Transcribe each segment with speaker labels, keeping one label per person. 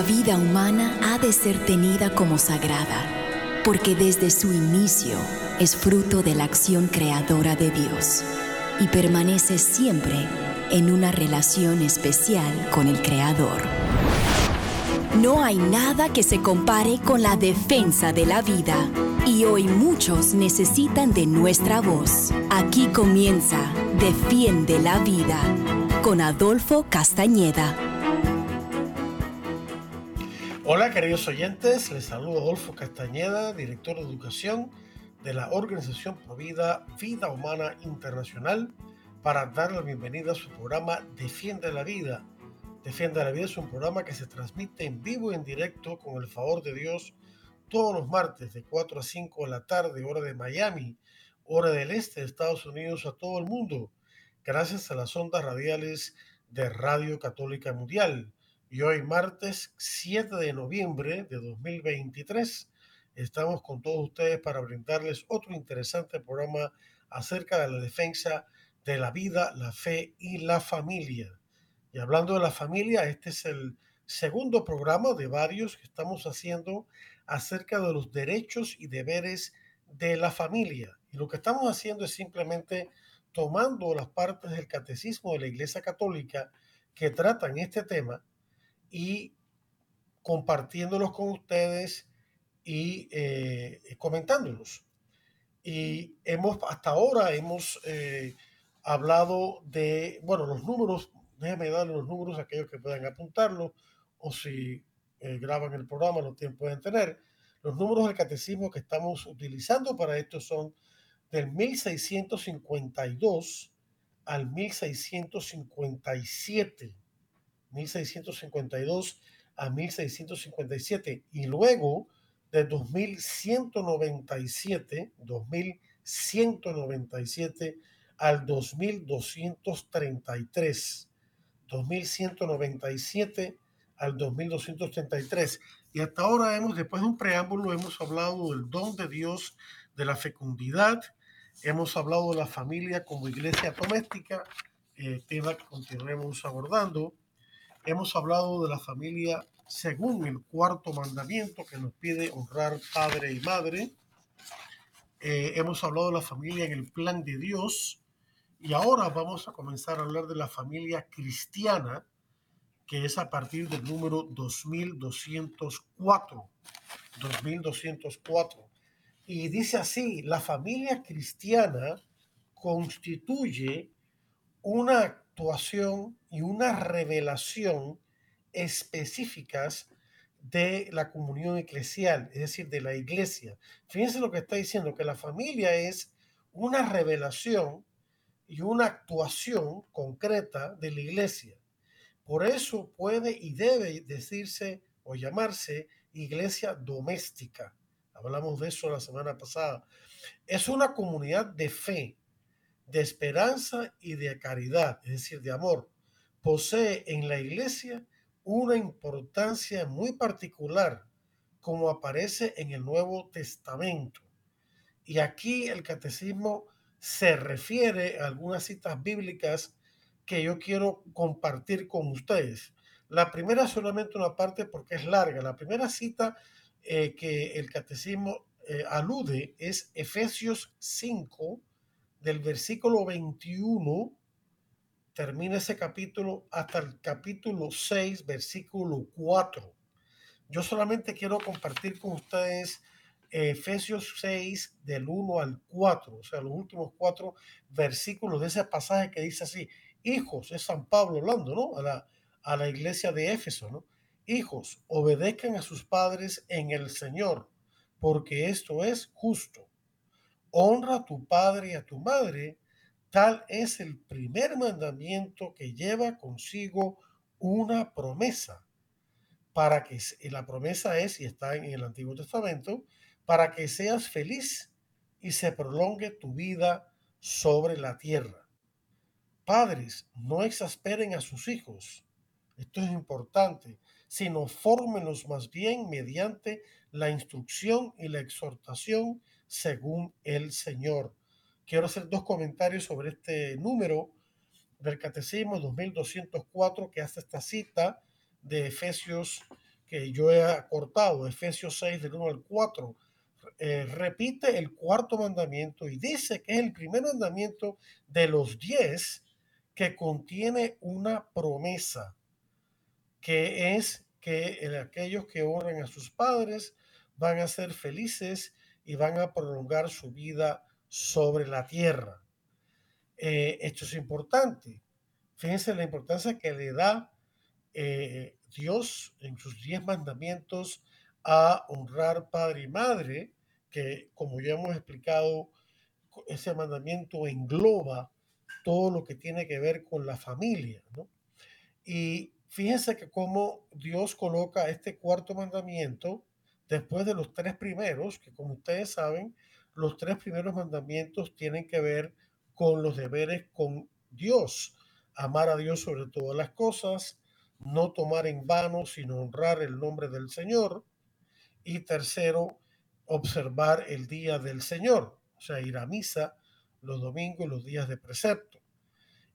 Speaker 1: La vida humana ha de ser tenida como sagrada, porque desde su inicio es fruto de la acción creadora de Dios y permanece siempre en una relación especial con el Creador. No hay nada que se compare con la defensa de la vida y hoy muchos necesitan de nuestra voz. Aquí comienza Defiende la Vida con Adolfo Castañeda.
Speaker 2: Hola queridos oyentes, les saludo Adolfo Castañeda, director de educación de la Organización Provida Vida Humana Internacional, para dar la bienvenida a su programa Defiende la Vida. Defiende la Vida es un programa que se transmite en vivo y en directo con el favor de Dios todos los martes de 4 a 5 de la tarde, hora de Miami, hora del este de Estados Unidos a todo el mundo, gracias a las ondas radiales de Radio Católica Mundial y hoy martes 7 de noviembre de 2023 estamos con todos ustedes para brindarles otro interesante programa acerca de la defensa de la vida, la fe y la familia. Y hablando de la familia, este es el segundo programa de varios que estamos haciendo acerca de los derechos y deberes de la familia. Y lo que estamos haciendo es simplemente tomando las partes del catecismo de la Iglesia Católica que tratan este tema y compartiéndolos con ustedes y eh, comentándolos. Y hemos, hasta ahora hemos eh, hablado de, bueno, los números, déjenme darle los números a aquellos que puedan apuntarlos o si eh, graban el programa lo pueden tener. Los números del catecismo que estamos utilizando para esto son del 1652 al 1657. 1652 a 1657 y luego de 2197, 2197 al 2233, 2197 al 2233. Y hasta ahora hemos, después de un preámbulo, hemos hablado del don de Dios, de la fecundidad, hemos hablado de la familia como iglesia doméstica, eh, tema que continuaremos abordando. Hemos hablado de la familia según el cuarto mandamiento que nos pide honrar padre y madre. Eh, hemos hablado de la familia en el plan de Dios. Y ahora vamos a comenzar a hablar de la familia cristiana, que es a partir del número 2204. 2204. Y dice así, la familia cristiana constituye una actuación y una revelación específicas de la comunión eclesial, es decir, de la iglesia. Fíjense lo que está diciendo, que la familia es una revelación y una actuación concreta de la iglesia. Por eso puede y debe decirse o llamarse iglesia doméstica. Hablamos de eso la semana pasada. Es una comunidad de fe, de esperanza y de caridad, es decir, de amor, posee en la iglesia una importancia muy particular, como aparece en el Nuevo Testamento. Y aquí el catecismo se refiere a algunas citas bíblicas que yo quiero compartir con ustedes. La primera solamente una parte porque es larga. La primera cita eh, que el catecismo eh, alude es Efesios 5, del versículo 21 termina ese capítulo hasta el capítulo 6, versículo 4. Yo solamente quiero compartir con ustedes Efesios 6 del 1 al 4, o sea, los últimos cuatro versículos de ese pasaje que dice así, hijos, es San Pablo hablando, ¿no? A la, a la iglesia de Éfeso, ¿no? Hijos, obedezcan a sus padres en el Señor, porque esto es justo honra a tu padre y a tu madre, tal es el primer mandamiento que lleva consigo una promesa, para que la promesa es, y está en el Antiguo Testamento, para que seas feliz y se prolongue tu vida sobre la tierra. Padres, no exasperen a sus hijos. Esto es importante, sino fórmenlos más bien mediante la instrucción y la exhortación según el Señor. Quiero hacer dos comentarios sobre este número del Catecismo 2204 que hace esta cita de Efesios que yo he acortado, Efesios 6 del 1 al 4, eh, repite el cuarto mandamiento y dice que es el primer mandamiento de los diez que contiene una promesa, que es que aquellos que honren a sus padres van a ser felices y van a prolongar su vida sobre la tierra. Eh, esto es importante. Fíjense la importancia que le da eh, Dios en sus diez mandamientos a honrar padre y madre, que como ya hemos explicado, ese mandamiento engloba todo lo que tiene que ver con la familia. Y fíjense que como Dios coloca este cuarto mandamiento después de los tres primeros, que como ustedes saben, los tres primeros mandamientos tienen que ver con los deberes con Dios. Amar a Dios sobre todas las cosas, no tomar en vano, sino honrar el nombre del Señor. Y tercero, observar el día del Señor, o sea, ir a misa los domingos y los días de precepto.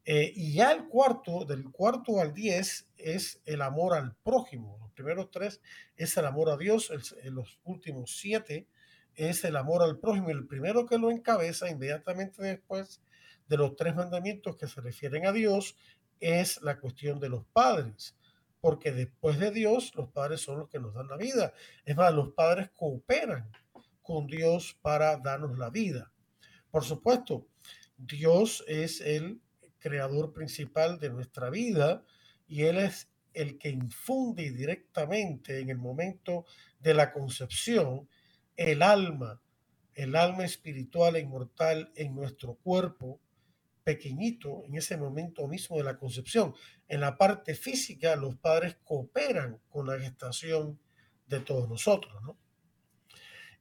Speaker 2: Eh, y ya el cuarto, del cuarto al diez, es el amor al prójimo. Los primeros tres es el amor a Dios, los últimos siete es el amor al prójimo. El primero que lo encabeza inmediatamente después de los tres mandamientos que se refieren a Dios es la cuestión de los padres, porque después de Dios los padres son los que nos dan la vida. Es más, los padres cooperan con Dios para darnos la vida. Por supuesto, Dios es el creador principal de nuestra vida y Él es el que infunde directamente en el momento de la concepción el alma, el alma espiritual e inmortal en nuestro cuerpo pequeñito en ese momento mismo de la concepción. En la parte física, los padres cooperan con la gestación de todos nosotros, ¿no?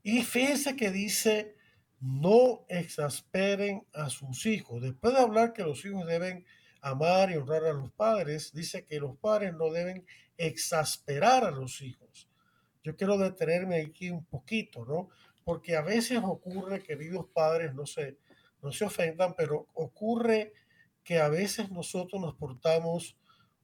Speaker 2: Y fíjense que dice, no exasperen a sus hijos. Después de hablar que los hijos deben amar y honrar a los padres, dice que los padres no deben exasperar a los hijos. Yo quiero detenerme aquí un poquito, ¿no? Porque a veces ocurre, queridos padres, no sé, no se ofendan, pero ocurre que a veces nosotros nos portamos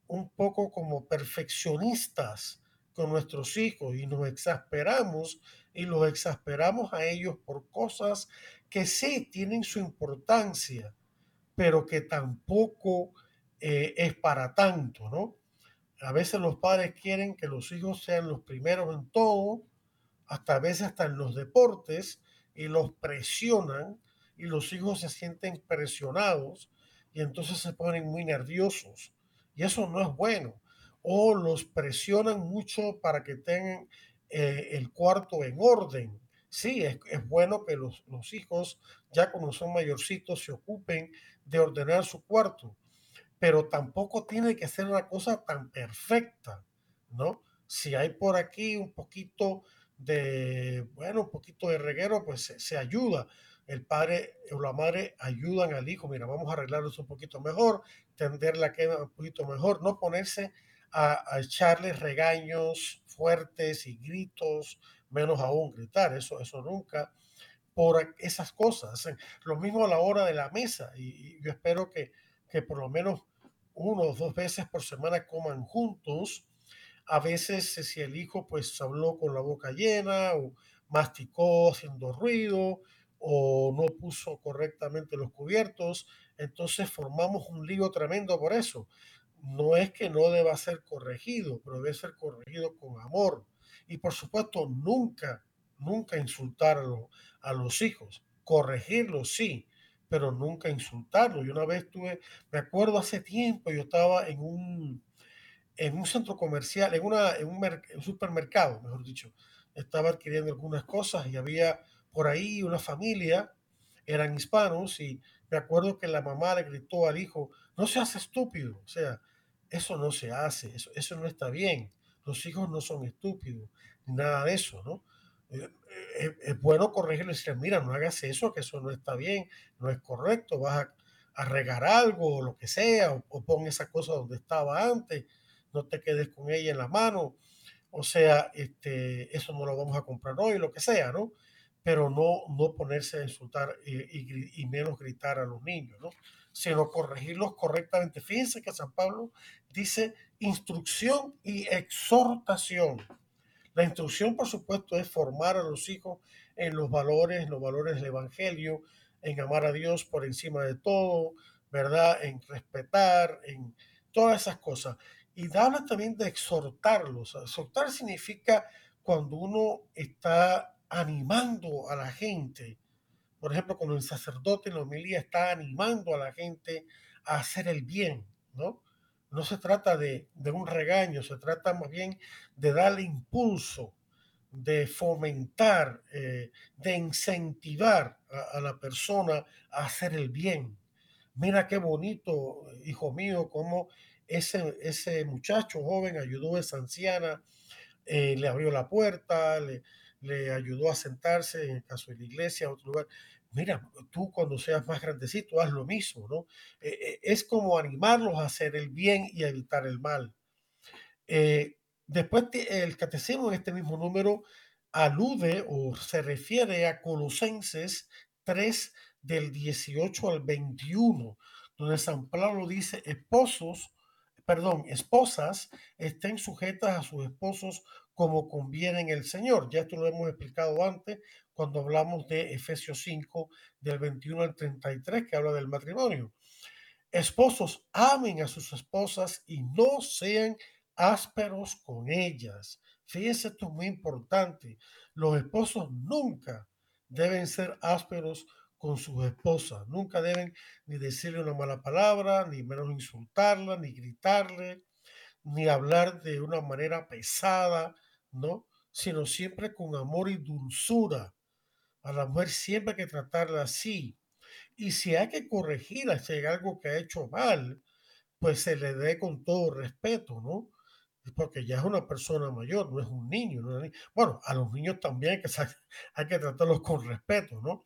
Speaker 2: un poco como perfeccionistas con nuestros hijos y nos exasperamos y los exasperamos a ellos por cosas que sí tienen su importancia, pero que tampoco eh, es para tanto, ¿no? A veces los padres quieren que los hijos sean los primeros en todo, hasta a veces hasta en los deportes, y los presionan y los hijos se sienten presionados y entonces se ponen muy nerviosos. Y eso no es bueno. O los presionan mucho para que tengan eh, el cuarto en orden. Sí, es, es bueno que los, los, hijos, ya cuando son mayorcitos, se ocupen de ordenar su cuarto, pero tampoco tiene que ser una cosa tan perfecta, ¿no? Si hay por aquí un poquito de, bueno, un poquito de reguero, pues se, ayuda, el padre o la madre ayudan al hijo, mira, vamos a arreglarlo un poquito mejor, tender la quema un poquito mejor, no ponerse a, echarle regaños fuertes y gritos, menos aún gritar, eso, eso nunca, por esas cosas. Lo mismo a la hora de la mesa, y, yo espero que, que por lo menos uno o dos veces por semana coman juntos. A veces si el hijo pues habló con la boca llena o masticó haciendo ruido, o no puso correctamente los cubiertos, entonces formamos un lío tremendo por eso. No es que no deba ser corregido, pero debe ser corregido con amor. Y por supuesto, nunca, nunca insultar a, los hijos. Corregirlos, sí, pero nunca insultarlos. Yo una vez tuve, me acuerdo hace tiempo, yo estaba en un, en un centro comercial, en, una, en un supermercado, mejor dicho. Estaba adquiriendo algunas cosas y había por ahí una familia, eran hispanos, y me acuerdo que la mamá le gritó al hijo, no seas estúpido, o sea, eso no se hace, eso, eso no está bien, los hijos no son estúpidos, nada de eso, ¿no? Eh, eh, es, bueno corregirle y decir, mira, no hagas eso, que eso no está bien, no es correcto, vas a, regar algo o lo que sea, o, o, pon esa cosa donde estaba antes, no te quedes con ella en la mano, o sea, este, eso no lo vamos a comprar hoy, lo que sea, ¿no? pero no, no ponerse a insultar y, y, menos gritar a los niños, ¿no? Sino corregirlos correctamente. Fíjense que San Pablo dice instrucción y exhortación. La instrucción, por supuesto, es formar a los hijos en los valores, los valores del Evangelio, en amar a Dios por encima de todo, ¿verdad? En respetar, en todas esas cosas. Y habla también de exhortarlos. Exhortar significa cuando uno está animando a la gente. Por ejemplo, cuando el sacerdote en la homilía está animando a la gente a hacer el bien, ¿no? No se trata de, un regaño, se trata más bien de darle impulso, de fomentar, eh, de incentivar a, la persona a hacer el bien. Mira qué bonito, hijo mío, cómo ese, ese muchacho joven ayudó a esa anciana, eh, le abrió la puerta, le, le ayudó a sentarse, en el caso de la iglesia, a otro lugar. Mira, tú cuando seas más grandecito, haz lo mismo, ¿no? Eh, eh, es como animarlos a hacer el bien y a evitar el mal. después el catecismo en este mismo número alude o se refiere a Colosenses 3 del 18 al 21, donde San Pablo dice, esposos, perdón, esposas estén sujetas a sus esposos como conviene en el Señor. Ya esto lo hemos explicado antes cuando hablamos de Efesios 5 del 21 al 33 que habla del matrimonio. Esposos amen a sus esposas y no sean ásperos con ellas. Fíjense, esto es muy importante. Los esposos nunca deben ser ásperos con sus esposas. Nunca deben ni decirle una mala palabra, ni menos insultarla, ni gritarle, ni hablar de una manera pesada, ¿no? Sino siempre con amor y dulzura. A la mujer siempre hay que tratarla así. Y si hay que corregirla, si hay algo que ha hecho mal, pues se le dé con todo respeto, ¿no? Porque ya es una persona mayor, no es un niño. ¿no? Bueno, a los niños también hay que, hay que tratarlos con respeto, ¿no?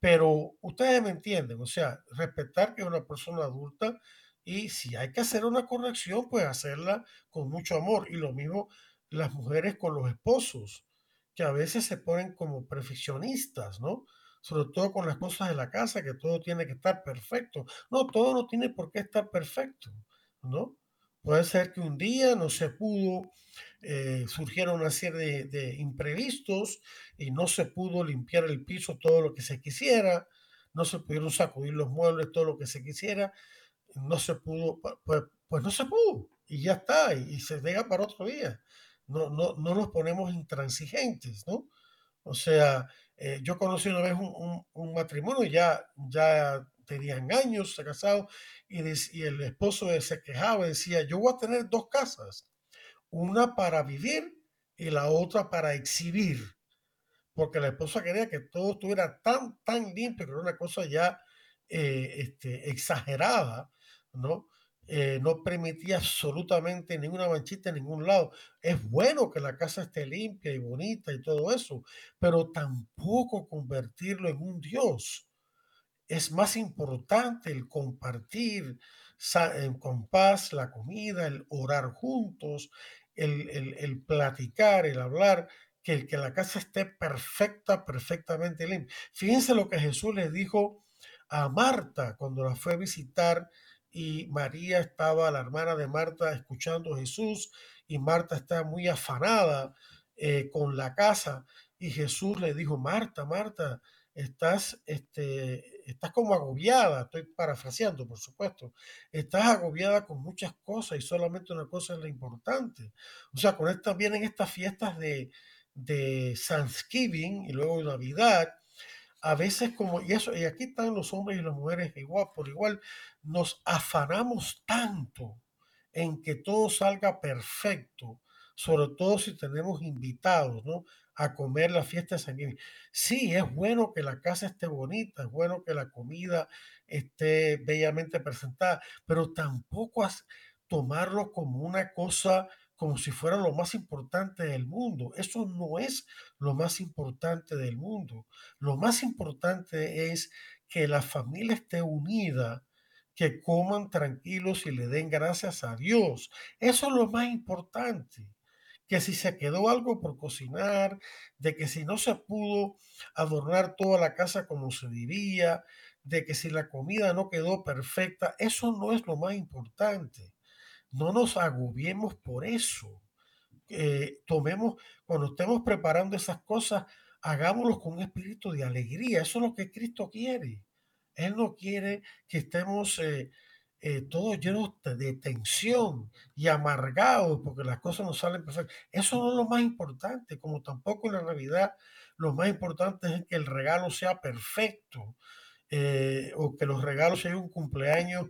Speaker 2: Pero ustedes me entienden, o sea, respetar que es una persona adulta y si hay que hacer una corrección, pues hacerla con mucho amor. Y lo mismo las mujeres con los esposos, que a veces se ponen como perfeccionistas, ¿no? Sobre todo con las cosas de la casa, que todo tiene que estar perfecto. No, todo no tiene por qué estar perfecto, ¿no? Puede ser que un día no se pudo, eh, surgieron una serie de, imprevistos y no se pudo limpiar el piso todo lo que se quisiera, no se pudieron sacudir los muebles todo lo que se quisiera, no se pudo, pues, pues no se pudo y ya está, y, se deja para otro día. No, no, no nos ponemos intransigentes, ¿no? O sea, eh, yo conocí una vez un, un, matrimonio, ya, ya tenían años casados y, y el esposo se quejaba decía, yo voy a tener dos casas, una para vivir y la otra para exhibir, porque la esposa quería que todo estuviera tan, tan limpio, que era una cosa ya eh, este, exagerada, ¿no? Eh, no permitía absolutamente ninguna manchita en ningún lado. Es bueno que la casa esté limpia y bonita y todo eso, pero tampoco convertirlo en un Dios es más importante el compartir con paz la comida, el orar juntos, el, platicar, el hablar, que el que la casa esté perfecta, perfectamente limpia. Fíjense lo que Jesús le dijo a Marta cuando la fue a visitar y María estaba, la hermana de Marta, escuchando a Jesús y Marta estaba muy afanada eh, con la casa y Jesús le dijo, Marta, Marta, estás, este, estás como agobiada, estoy parafraseando, por supuesto, estás agobiada con muchas cosas y solamente una cosa es la importante. O sea, con esta vienen estas fiestas de, de Thanksgiving y luego Navidad, a veces como, y eso, y aquí están los hombres y las mujeres igual, por igual, nos afanamos tanto en que todo salga perfecto, sobre todo si tenemos invitados, ¿no? a comer la fiesta de San. Sí, es bueno que la casa esté bonita, es bueno que la comida esté bellamente presentada, pero tampoco tomarlo como una cosa como si fuera lo más importante del mundo. Eso no es lo más importante del mundo. Lo más importante es que la familia esté unida, que coman tranquilos y le den gracias a Dios. Eso es lo más importante que si se quedó algo por cocinar, de que si no se pudo adornar toda la casa como se debía, de que si la comida no quedó perfecta, eso no es lo más importante. No nos agobiemos por eso. eh, tomemos, cuando estemos preparando esas cosas, hagámoslo con un espíritu de alegría. Eso es lo que Cristo quiere. Él no quiere que estemos eh, eh, todos llenos de tensión y amargados porque las cosas no salen perfectas. Eso no es lo más importante, como tampoco en la Navidad lo más importante es que el regalo sea perfecto o que los regalos sean un cumpleaños.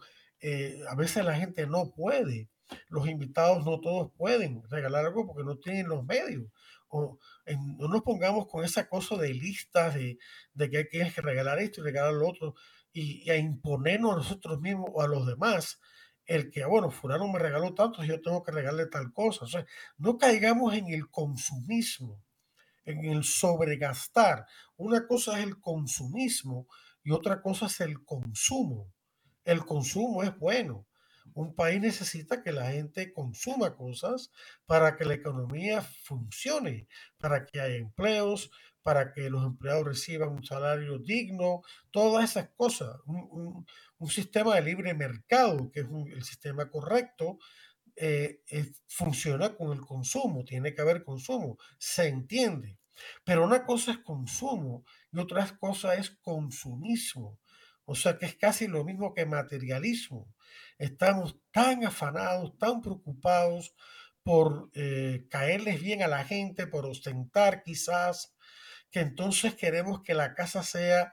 Speaker 2: A veces la gente no puede los invitados no todos pueden regalar algo porque no tienen los medios. O no nos pongamos con esa cosa de listas de, de que hay que regalar esto y regalar lo otro y, a imponernos a nosotros mismos o a los demás el que, bueno, fulano me regaló tanto, yo tengo que regalarle tal cosa. No caigamos en el consumismo, en el sobregastar. Una cosa es el consumismo y otra cosa es el consumo. El consumo es bueno, un país necesita que la gente consuma cosas para que la economía funcione, para que haya empleos, para que los empleados reciban un salario digno, todas esas cosas. Un, sistema de libre mercado, que es el sistema correcto, eh, funciona con el consumo, tiene que haber consumo, se entiende. Pero una cosa es consumo y otra cosa es consumismo. O sea que es casi lo mismo que materialismo. Estamos tan afanados, tan preocupados por eh, caerles bien a la gente, por ostentar quizás, que entonces queremos que la casa sea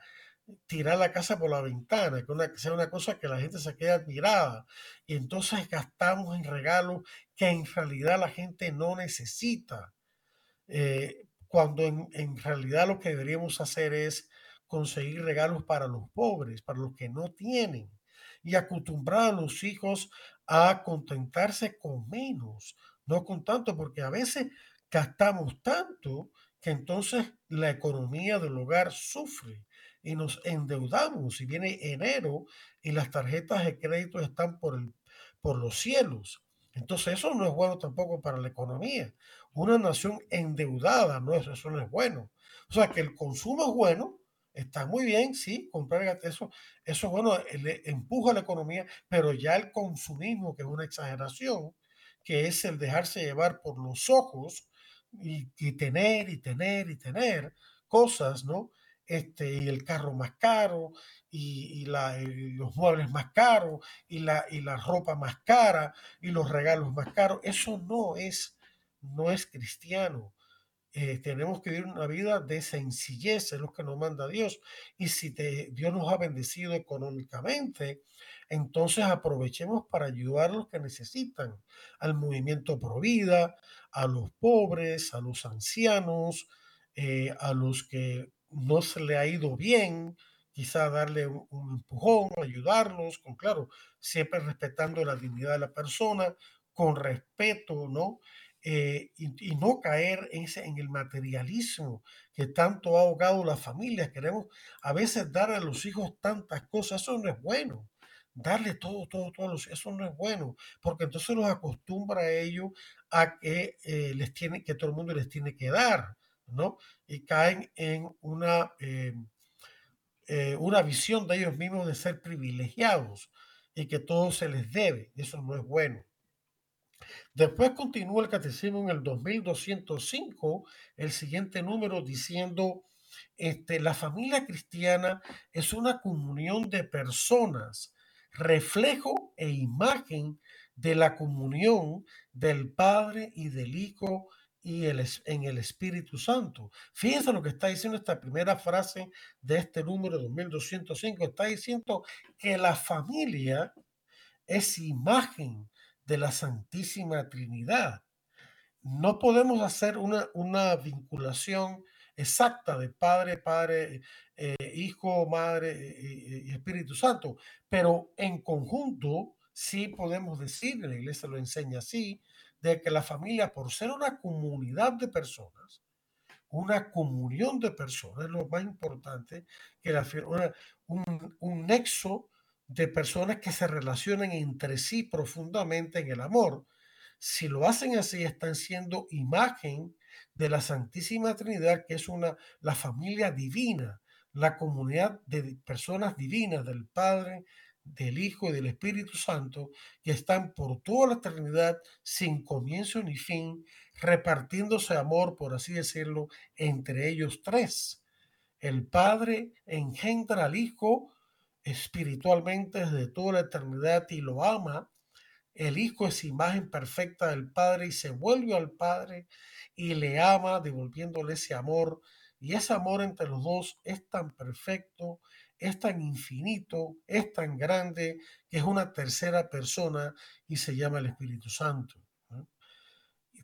Speaker 2: tirar la casa por la ventana, que, sea una cosa que la gente se quede admirada. Y entonces gastamos en regalos que en realidad la gente no necesita. Eh, cuando en realidad lo que deberíamos hacer es conseguir regalos para los pobres, para los que no tienen, y acostumbrar a los hijos a contentarse con menos, no con tanto, porque a veces gastamos tanto que entonces la economía del hogar sufre y nos endeudamos y viene enero y las tarjetas de crédito están por, el, por los cielos. Entonces eso no es bueno tampoco para la economía. Una nación endeudada, no es, eso no es bueno. O sea que el consumo es bueno, Está muy bien, sí, comprar eso, eso bueno, le empuja la economía, pero ya el consumismo, que es una exageración, que es el dejarse llevar por los ojos y, tener y tener y tener cosas, ¿no? Este, y el carro más caro, y, la, los muebles más caros, y la, y la ropa más cara, y los regalos más caros, eso no es, no es cristiano. Eh, tenemos que vivir una vida de sencillez, es lo que nos manda Dios. Y si Dios nos ha bendecido económicamente, entonces aprovechemos para ayudar a los que necesitan, al movimiento pro vida, a los pobres, a los ancianos, eh, a los que no se le ha ido bien, quizá darle un, un empujón, ayudarlos, con claro, siempre respetando la dignidad de la persona, con respeto, ¿no? Eh, y, no caer en, ese, en el materialismo que tanto ha ahogado las familias. Queremos a veces dar a los hijos tantas cosas, eso no es bueno. Darle todo, todo, todo, eso no es bueno, porque entonces los acostumbra a ellos a que eh, les tiene, que todo el mundo les tiene que dar, ¿no? Y caen en una, eh, una visión de ellos mismos de ser privilegiados y que todo se les debe. Eso no es bueno. Después continúa el catecismo en el 2205, el siguiente número diciendo, este, la familia cristiana es una comunión de personas, reflejo e imagen de la comunión del Padre y del Hijo y el, en el Espíritu Santo. Fíjense lo que está diciendo esta primera frase de este número 2205. Está diciendo que la familia es imagen de la Santísima Trinidad. No podemos hacer una, una vinculación exacta de Padre, Padre, eh, Hijo, Madre eh, y Espíritu Santo, pero en conjunto sí podemos decir, la iglesia lo enseña así, de que la familia, por ser una comunidad de personas, una comunión de personas, es lo más importante que la, un, un nexo de personas que se relacionan entre sí profundamente en el amor. Si lo hacen así, están siendo imagen de la Santísima Trinidad, que es una, la familia divina, la comunidad de personas divinas, del Padre, del Hijo y del Espíritu Santo, que están por toda la eternidad sin comienzo ni fin, repartiéndose amor, por así decirlo, entre ellos tres. El Padre engendra al Hijo espiritualmente desde toda la eternidad y lo ama. El Hijo es imagen perfecta del Padre y se vuelve al Padre y le ama, devolviéndole ese amor. Y ese amor entre los dos es tan perfecto, es tan infinito, es tan grande, que es una tercera persona y se llama el Espíritu Santo.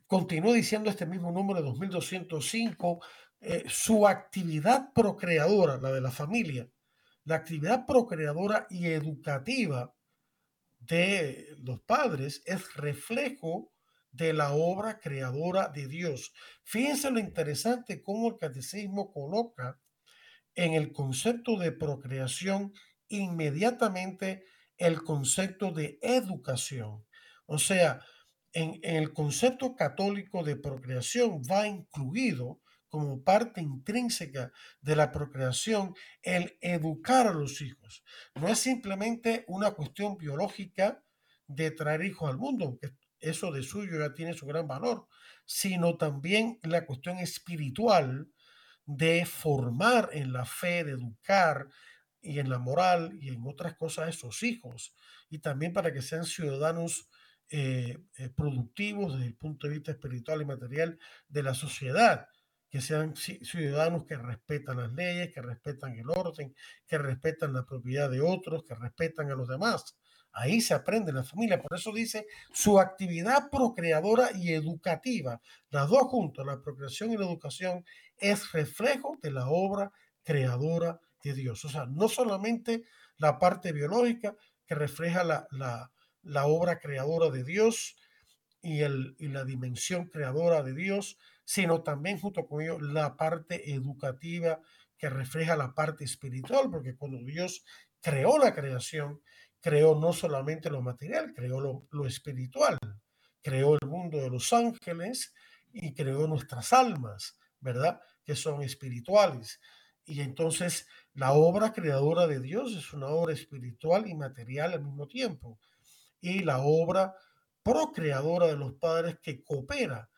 Speaker 2: Continúa diciendo este mismo número 2205, eh, su actividad procreadora, la de la familia, la actividad procreadora y educativa de los padres es reflejo de la obra creadora de Dios. Fíjense lo interesante cómo el catecismo coloca en el concepto de procreación inmediatamente el concepto de educación. O sea, en, el concepto católico de procreación va incluido como parte intrínseca de la procreación el educar a los hijos. No es simplemente una cuestión biológica de traer hijos al mundo, que eso de suyo ya tiene su gran valor, sino también la cuestión espiritual de formar en la fe, de educar y en la moral y en otras cosas a esos hijos, y también para que sean ciudadanos eh, eh, productivos desde el punto de vista espiritual y material de la sociedad que sean ciudadanos que respetan las leyes, que respetan el orden, que respetan la propiedad de otros, que respetan a los demás. Ahí se aprende la familia. Por eso dice su actividad procreadora y educativa, las dos juntas, la procreación y la educación, es reflejo de la obra creadora de Dios. O sea, no solamente la parte biológica que refleja la, la, la obra creadora de Dios y, el, y la dimensión creadora de Dios, sino también junto con ello la parte educativa que refleja la parte espiritual, porque cuando Dios creó la creación, creó no solamente lo material, creó lo, espiritual, creó el mundo de los ángeles y creó nuestras almas, ¿verdad? Que son espirituales. Y entonces la obra creadora de Dios es una obra espiritual y material al mismo tiempo. Y la obra procreadora de los padres que coopera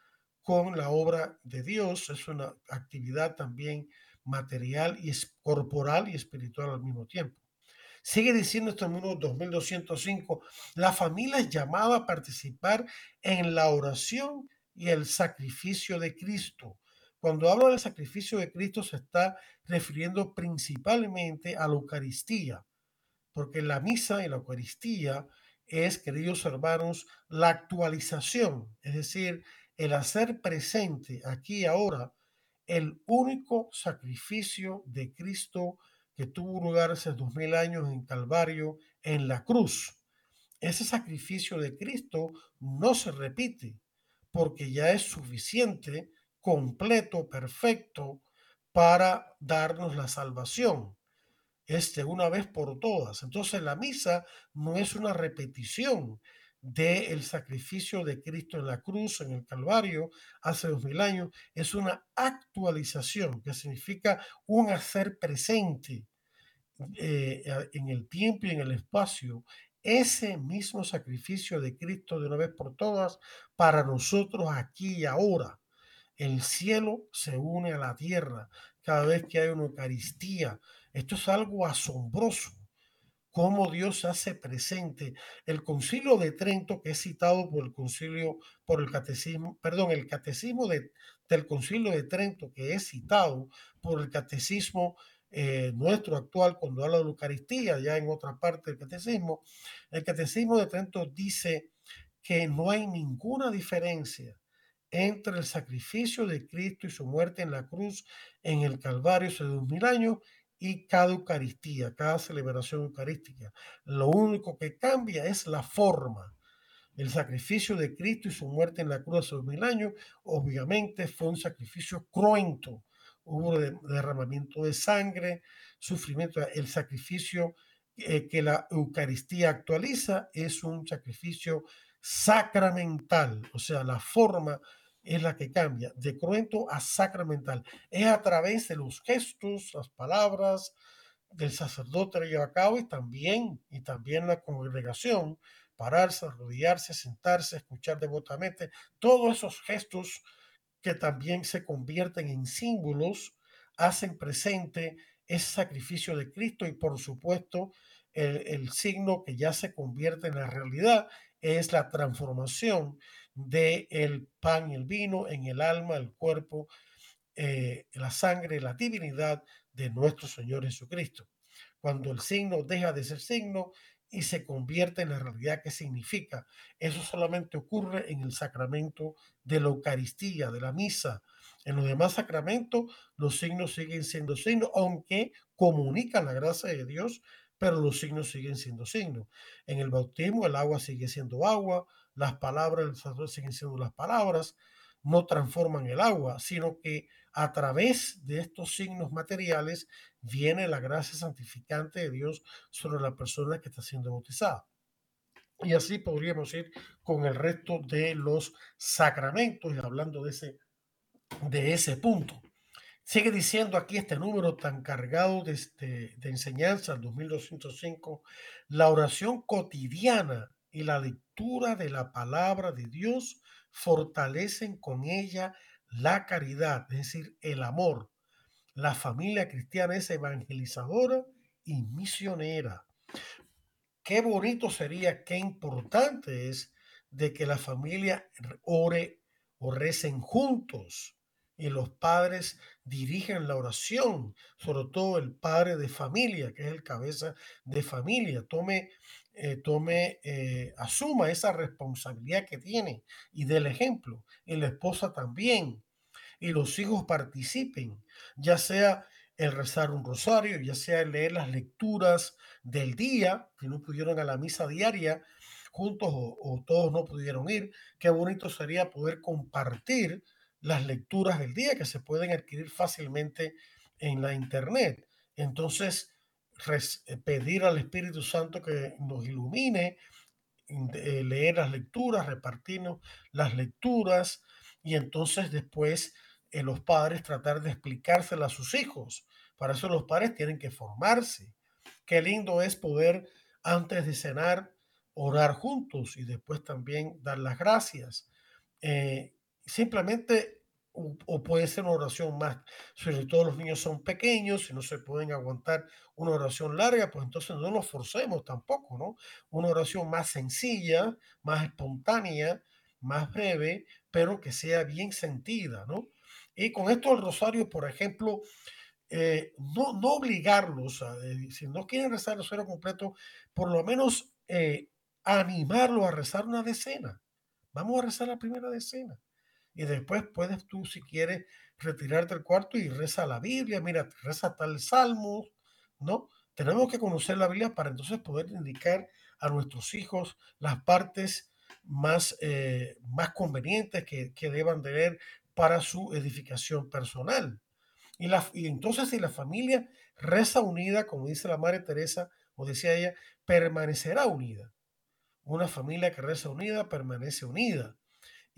Speaker 2: con la obra de Dios. Es una actividad también material y corporal y espiritual al mismo tiempo. Sigue diciendo este número 2205, la familia es llamada a participar en la oración y el sacrificio de Cristo. Cuando habla del sacrificio de Cristo se está refiriendo principalmente a la Eucaristía, porque la misa y la Eucaristía es, queridos hermanos, la actualización, es decir, el hacer presente aquí ahora el único sacrificio de Cristo que tuvo lugar hace dos mil años en Calvario, en la cruz. Ese sacrificio de Cristo no se repite porque ya es suficiente, completo, perfecto para darnos la salvación. Este una vez por todas. Entonces la misa no es una repetición, del sacrificio de Cristo en la cruz, en el Calvario, hace dos mil años, es una actualización, que significa un hacer presente eh, en el tiempo y en el espacio, ese mismo sacrificio de Cristo de una vez por todas para nosotros aquí y ahora. El cielo se une a la tierra cada vez que hay una Eucaristía. Esto es algo asombroso cómo Dios hace presente. El concilio de Trento, que es citado por el concilio, por el catecismo, perdón, el catecismo de, del concilio de Trento, que es citado por el catecismo eh, nuestro actual cuando habla de la Eucaristía, ya en otra parte del catecismo, el catecismo de Trento dice que no hay ninguna diferencia entre el sacrificio de Cristo y su muerte en la cruz en el Calvario hace dos mil años y cada Eucaristía, cada celebración eucarística. Lo único que cambia es la forma. El sacrificio de Cristo y su muerte en la cruz hace dos mil años, obviamente fue un sacrificio cruento. Hubo derramamiento de sangre, sufrimiento. El sacrificio eh, que la Eucaristía actualiza es un sacrificio sacramental, o sea, la forma es la que cambia de cruento a sacramental. Es a través de los gestos, las palabras, del sacerdote lleva a cabo y también, y también la congregación, pararse, arrodillarse, sentarse, escuchar devotamente, todos esos gestos que también se convierten en símbolos, hacen presente ese sacrificio de Cristo y por supuesto el, signo que ya se convierte en la realidad es la transformación del el pan y el vino en el alma, el cuerpo, eh, la sangre, la divinidad de nuestro Señor Jesucristo. Cuando el signo deja de ser signo y se convierte en la realidad que significa. Eso solamente ocurre en el sacramento de la Eucaristía, de la misa. En los demás sacramentos los signos siguen siendo signos, aunque comunican la gracia de Dios, pero los signos siguen siendo signos. En el bautismo el agua sigue siendo agua, las palabras del sacerdote siguen siendo las palabras, no transforman el agua, sino que a través de estos signos materiales viene la gracia santificante de Dios sobre la persona que está siendo bautizada. Y así podríamos ir con el resto de los sacramentos y hablando de ese, de ese punto. Sigue diciendo aquí este número tan cargado de, este, de enseñanza, 2205, la oración cotidiana y la lectura de la palabra de Dios fortalecen con ella la caridad, es decir, el amor. La familia cristiana es evangelizadora y misionera. Qué bonito sería, qué importante es de que la familia ore o recen juntos y los padres dirigen la oración, sobre todo el padre de familia, que es el cabeza de familia, tome, eh, tome, eh, asuma esa responsabilidad que tiene y del ejemplo, y la esposa también, y los hijos participen, ya sea el rezar un rosario, ya sea el leer las lecturas del día, que no pudieron a la misa diaria juntos o, todos no pudieron ir, qué bonito sería poder compartir las lecturas del día que se pueden adquirir fácilmente en la internet. Entonces, pedir al Espíritu Santo que nos ilumine, eh, leer las lecturas, repartirnos las lecturas y entonces después eh, los padres tratar de explicárselas a sus hijos. Para eso los padres tienen que formarse. Qué lindo es poder antes de cenar orar juntos y después también dar las gracias simplemente o, puede ser una oración más, sobre todo los niños son pequeños y no se pueden aguantar una oración larga, pues entonces no nos forcemos tampoco, ¿no? Una oración más sencilla, más espontánea, más breve, pero que sea bien sentida, ¿no? Y con esto el rosario, por ejemplo, eh, no, no obligarlos, a, eh, si no quieren rezar el rosario completo, por lo menos eh, animarlos a rezar una decena. Vamos a rezar la primera decena y después puedes tú, si quieres, retirarte al cuarto y reza la Biblia, mira, reza tal salmo, ¿no? Tenemos que conocer la Biblia para entonces poder indicar a nuestros hijos las partes más, eh, más convenientes que, que deban tener para su edificación personal. Y, la, y entonces si la familia reza unida, como dice la Madre Teresa, o decía ella, permanecerá unida. Una familia que reza unida permanece unida.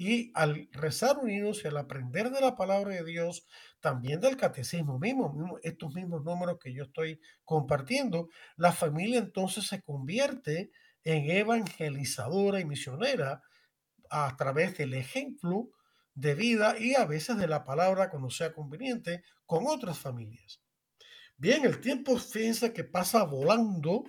Speaker 2: Y al rezar unidos y al aprender de la palabra de Dios, también del catecismo mismo, estos mismos números que yo estoy compartiendo, la familia entonces se convierte en evangelizadora y misionera a través del ejemplo de vida y a veces de la palabra cuando sea conveniente con otras familias. Bien, el tiempo fíjense que pasa volando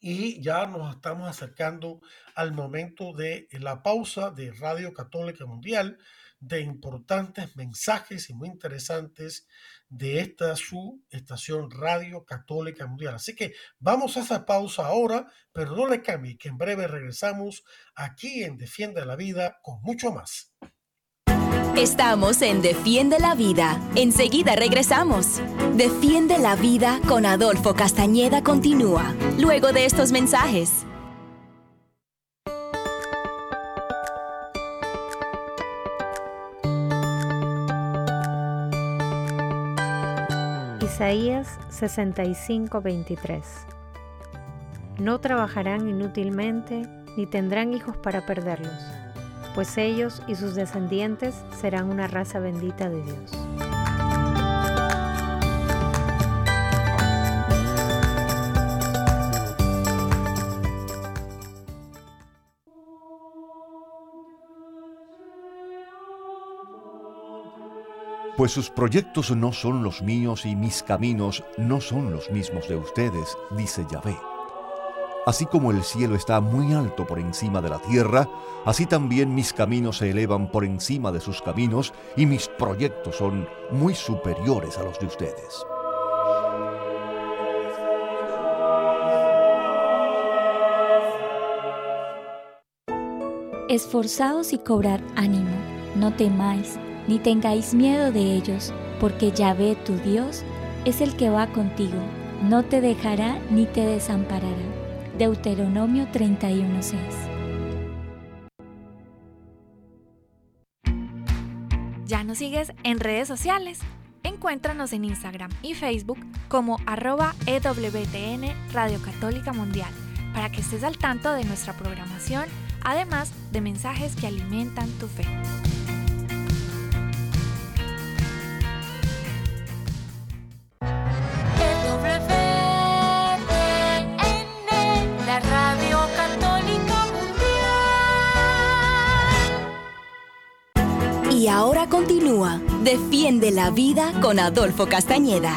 Speaker 2: y ya nos estamos acercando al momento de la pausa de Radio Católica Mundial, de importantes mensajes y muy interesantes de esta su estación Radio Católica Mundial. Así que vamos a esa pausa ahora, pero no le cambie, que en breve regresamos aquí en Defiende la Vida con mucho más.
Speaker 1: Estamos en Defiende la Vida. Enseguida regresamos. Defiende la Vida con Adolfo Castañeda continúa, luego de estos mensajes.
Speaker 3: Isaías 65:23 No trabajarán inútilmente ni tendrán hijos para perderlos pues ellos y sus descendientes serán una raza bendita de Dios.
Speaker 4: Pues sus proyectos no son los míos y mis caminos no son los mismos de ustedes, dice Yahvé. Así como el cielo está muy alto por encima de la tierra, así también mis caminos se elevan por encima de sus caminos y mis proyectos son muy superiores a los de ustedes.
Speaker 5: Esforzaos y cobrad ánimo, no temáis, ni tengáis miedo de ellos, porque Yahvé tu Dios es el que va contigo, no te dejará ni te desamparará. Deuteronomio 31:6.
Speaker 6: ¿Ya nos sigues en redes sociales? Encuéntranos en Instagram y Facebook como arroba EWTN Radio Católica Mundial para que estés al tanto de nuestra programación, además de mensajes que alimentan tu fe.
Speaker 1: Continúa Defiende la Vida con Adolfo Castañeda.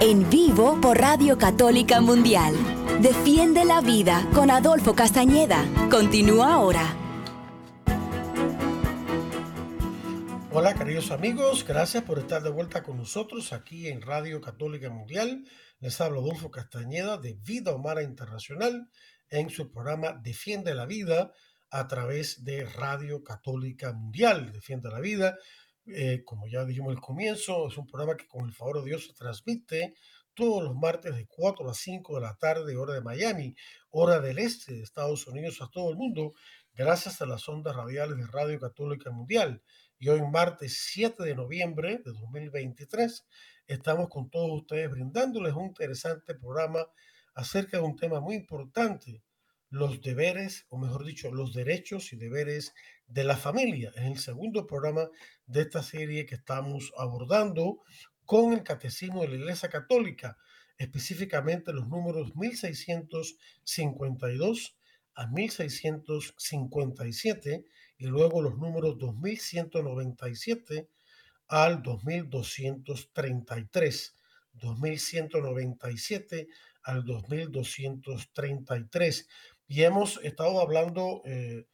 Speaker 1: En vivo por Radio Católica Mundial. Defiende la Vida con Adolfo Castañeda. Continúa ahora.
Speaker 2: Hola queridos amigos, gracias por estar de vuelta con nosotros aquí en Radio Católica Mundial. Les hablo Adolfo Castañeda de Vida Humana Internacional en su programa Defiende la Vida a través de Radio Católica Mundial, Defiende la Vida. Eh, como ya dijimos al comienzo, es un programa que con el favor de Dios se transmite todos los martes de 4 a 5 de la tarde, hora de Miami, hora del este de Estados Unidos a todo el mundo, gracias a las ondas radiales de Radio Católica Mundial. Y hoy, martes 7 de noviembre de 2023, estamos con todos ustedes brindándoles un interesante programa acerca de un tema muy importante los deberes, o mejor dicho, los derechos y deberes de la familia. Es el segundo programa de esta serie que estamos abordando con el Catecismo de la Iglesia Católica, específicamente los números 1652 a 1657 y luego los números 2197 al 2233. 2197 al 2233. Y hemos estado hablando eh,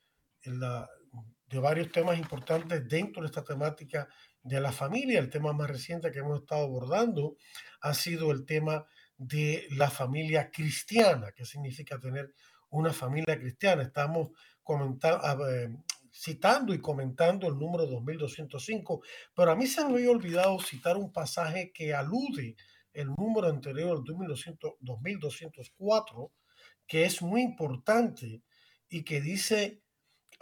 Speaker 2: de varios temas importantes dentro de esta temática de la familia. El tema más reciente que hemos estado abordando ha sido el tema de la familia cristiana. ¿Qué significa tener una familia cristiana? Estamos comentando, eh, citando y comentando el número 2205, pero a mí se me había olvidado citar un pasaje que alude el número anterior, 2204, que es muy importante y que dice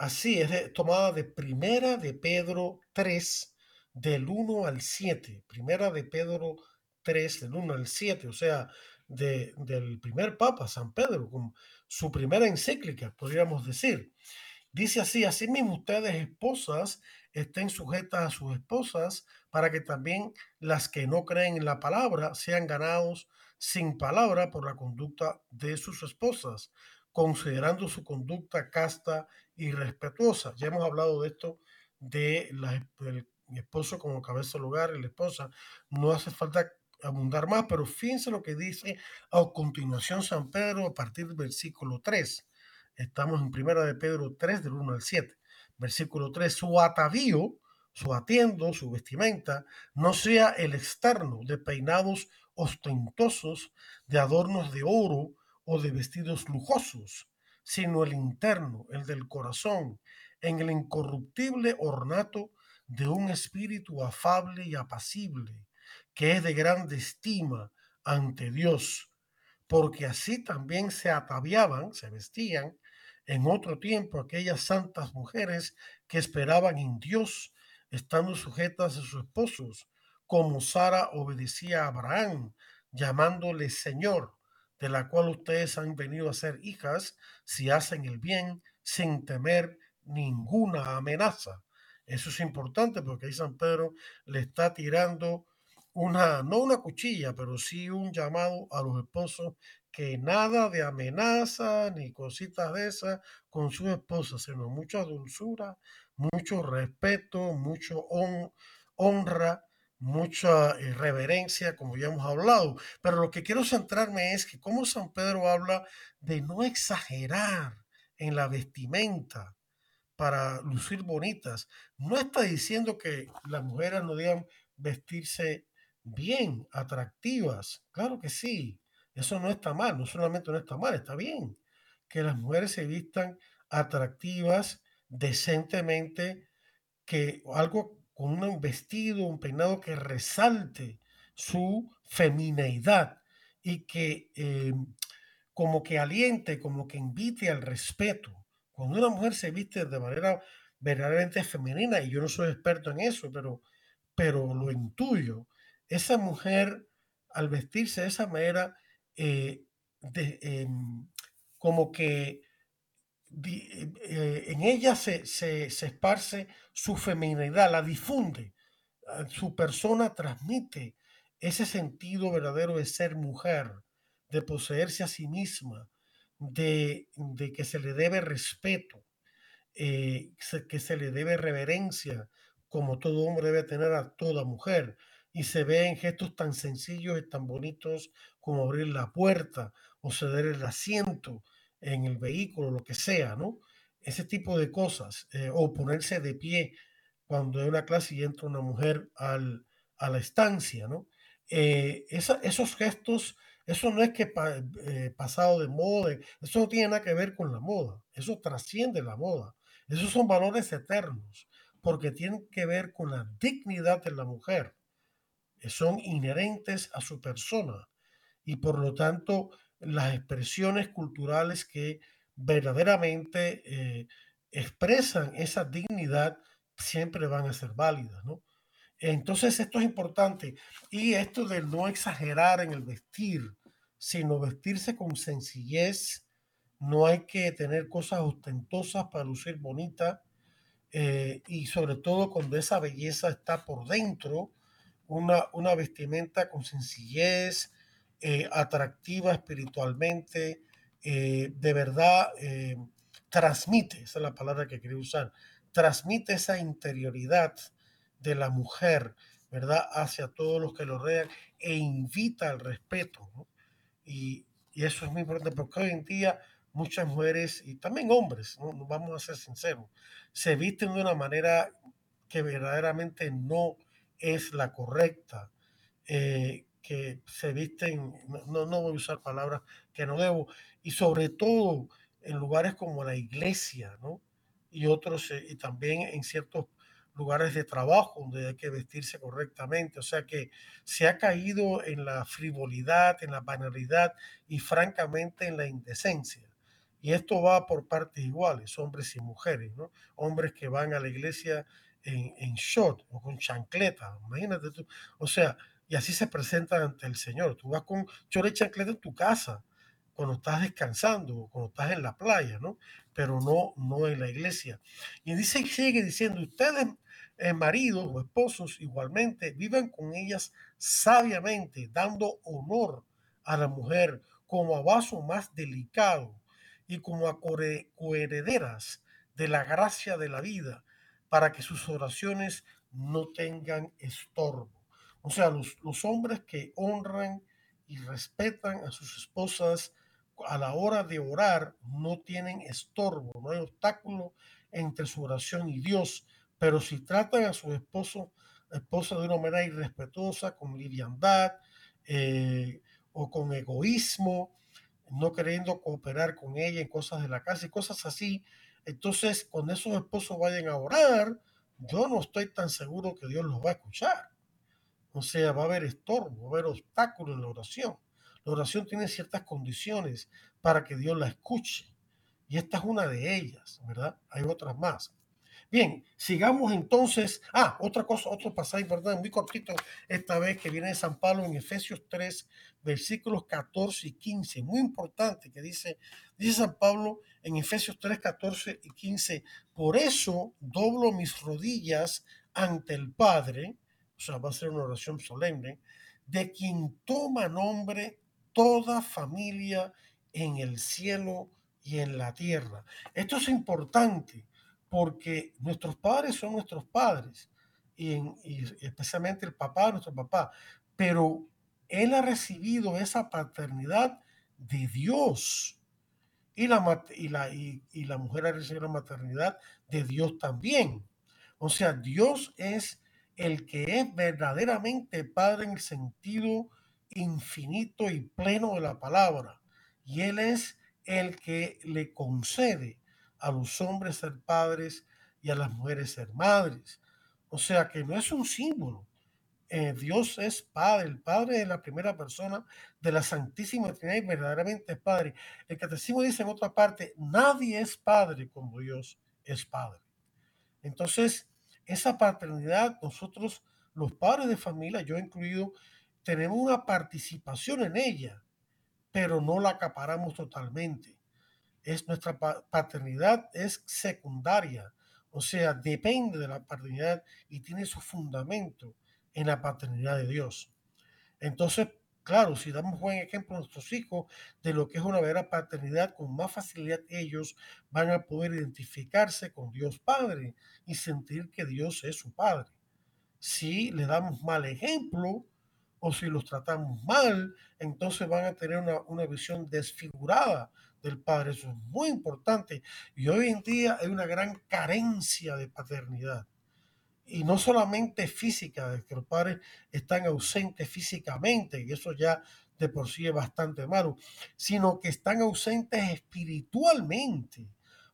Speaker 2: así, es tomada de Primera de Pedro 3, del 1 al 7. Primera de Pedro 3, del 1 al 7, o sea, de, del primer Papa, San Pedro, con su primera encíclica, podríamos decir. Dice así, asimismo ustedes esposas estén sujetas a sus esposas para que también las que no creen en la palabra sean ganados sin palabra por la conducta de sus esposas, considerando su conducta casta y respetuosa. Ya hemos hablado de esto de la, del esposo como cabeza del hogar y la esposa. No hace falta abundar más, pero fíjense lo que dice a continuación San Pedro a partir del versículo 3. Estamos en primera de Pedro 3 del 1 al 7. Versículo 3, su atavío, su atiendo, su vestimenta, no sea el externo de peinados ostentosos, de adornos de oro o de vestidos lujosos, sino el interno, el del corazón, en el incorruptible ornato de un espíritu afable y apacible, que es de grande estima ante Dios, porque así también se ataviaban, se vestían en otro tiempo aquellas santas mujeres que esperaban en Dios, estando sujetas a sus esposos, como Sara obedecía a Abraham, llamándole Señor, de la cual ustedes han venido a ser hijas si hacen el bien sin temer ninguna amenaza. Eso es importante porque ahí San Pedro le está tirando una, no una cuchilla, pero sí un llamado a los esposos que nada de amenaza ni cositas de esas con sus esposas, sino mucha dulzura, mucho respeto, mucho honra mucha eh, reverencia, como ya hemos hablado. Pero lo que quiero centrarme es que como San Pedro habla de no exagerar en la vestimenta para lucir bonitas. No está diciendo que las mujeres no deben vestirse bien, atractivas. Claro que sí. Eso no está mal, no solamente no está mal, está bien que las mujeres se vistan atractivas, decentemente, que algo con un vestido, un peinado que resalte su femineidad y que eh, como que aliente, como que invite al respeto. Cuando una mujer se viste de manera verdaderamente femenina, y yo no soy experto en eso, pero, pero lo intuyo, esa mujer al vestirse de esa manera, eh, em, como que en ella se, se, esparce su feminidad, la difunde. Ah, su persona transmite ese sentido verdadero de ser mujer, de poseerse a sí misma, de, que se le debe respeto, eh, que se le debe reverencia, como todo hombre debe tener a toda mujer. Y se ve en gestos tan sencillos y tan bonitos como abrir la puerta o ceder el asiento, en el vehículo, lo que sea, ¿no? Ese tipo de cosas. Eh, o ponerse de pie cuando hay una clase y entra una mujer al, a la estancia, ¿no? Eh, esos gestos, eso no es que eh, pasado de moda, eso no tiene nada que ver con la moda, eso trasciende la moda. Esos son valores eternos, porque tienen que ver con la dignidad de la mujer, son inherentes a su persona y por lo tanto las expresiones culturales que verdaderamente eh, expresan esa dignidad siempre van a ser válidas, ¿no? Entonces esto es importante y esto de no exagerar en el vestir, sino vestirse con sencillez, no hay que tener cosas ostentosas para lucir bonita eh, y sobre todo cuando esa belleza está por dentro, una, una vestimenta con sencillez, eh, atractiva espiritualmente, eh, de verdad eh, transmite, esa es la palabra que quería usar, transmite esa interioridad de la mujer, ¿verdad? Hacia todos los que lo rodean e invita al respeto, y, y, eso es muy importante porque hoy en día muchas mujeres y también hombres, ¿no? vamos a ser sinceros, se visten de una manera que verdaderamente no es la correcta, eh, que se visten, no, no voy a usar palabras que no debo, y sobre todo en lugares como la iglesia, ¿no? Y otros, eh, y también en ciertos lugares de trabajo donde hay que vestirse correctamente. O sea que se ha caído en la frivolidad, en la banalidad y francamente en la indecencia. Y esto va por partes iguales, hombres y mujeres, ¿no? Hombres que van a la iglesia en, en short o con chancleta, imagínate tú. O sea, y así se presenta ante el Señor. Tú vas con chore chancleta en tu casa, cuando estás descansando, cuando estás en la playa, ¿no? Pero no, no en la iglesia. Y dice, sigue diciendo, ustedes, eh, maridos o esposos, igualmente, vivan con ellas sabiamente, dando honor a la mujer como a vaso más delicado y como a coherederas de la gracia de la vida, para que sus oraciones no tengan estorbo. O sea, los, hombres que honran y respetan a sus esposas a la hora de orar no tienen estorbo, no hay obstáculo entre su oración y Dios. Pero si tratan a su esposo, esposa de una manera irrespetuosa, con liviandad eh, o con egoísmo, no queriendo cooperar con ella en cosas de la casa y cosas así, entonces cuando esos esposos vayan a orar, yo no estoy tan seguro que Dios los va a escuchar. O sea, va a haber estorbo, va a haber obstáculos en la oración. La oración tiene ciertas condiciones para que Dios la escuche. Y esta es una de ellas, ¿verdad? Hay otras más. Bien, sigamos entonces. Ah, otra cosa, otro pasaje importante, muy cortito, esta vez que viene de San Pablo en Efesios 3, versículos 14 y 15. Muy importante que dice, dice San Pablo en Efesios 3, 14 y 15. Por eso doblo mis rodillas ante el Padre o sea, va a ser una oración solemne, de quien toma nombre toda familia en el cielo y en la tierra. Esto es importante porque nuestros padres son nuestros padres y, especialmente el papá, nuestro papá, pero él ha recibido esa paternidad de Dios. Y la, y la, y, la mujer ha recibido la maternidad de Dios también. O sea, Dios es el que es verdaderamente Padre en el sentido infinito y pleno de la palabra. Y Él es el que le concede a los hombres ser padres y a las mujeres ser madres. O sea que no es un símbolo, eh, Dios es Padre, el Padre es la primera persona de la Santísima Trinidad verdaderamente es Padre. El Catecismo dice en otra parte, nadie es Padre como Dios es Padre. Entonces, esa paternidad, nosotros, los padres de familia, yo incluido, tenemos una participación en ella, pero no la acaparamos totalmente. Es nuestra paternidad es secundaria, o sea, depende de la paternidad y tiene su fundamento en la paternidad de Dios. Entonces, claro, si damos buen ejemplo a nuestros hijos de lo que es una verdadera paternidad, con más facilidad ellos van a poder identificarse con Dios Padre y sentir que Dios es su Padre. Si le damos mal ejemplo o si los tratamos mal, entonces van a tener una, una visión desfigurada del Padre. Eso es muy importante. Y hoy en día hay una gran carencia de paternidad y no solamente física, que los padres están ausentes físicamente, y eso ya de por sí es bastante malo, sino que están ausentes espiritualmente.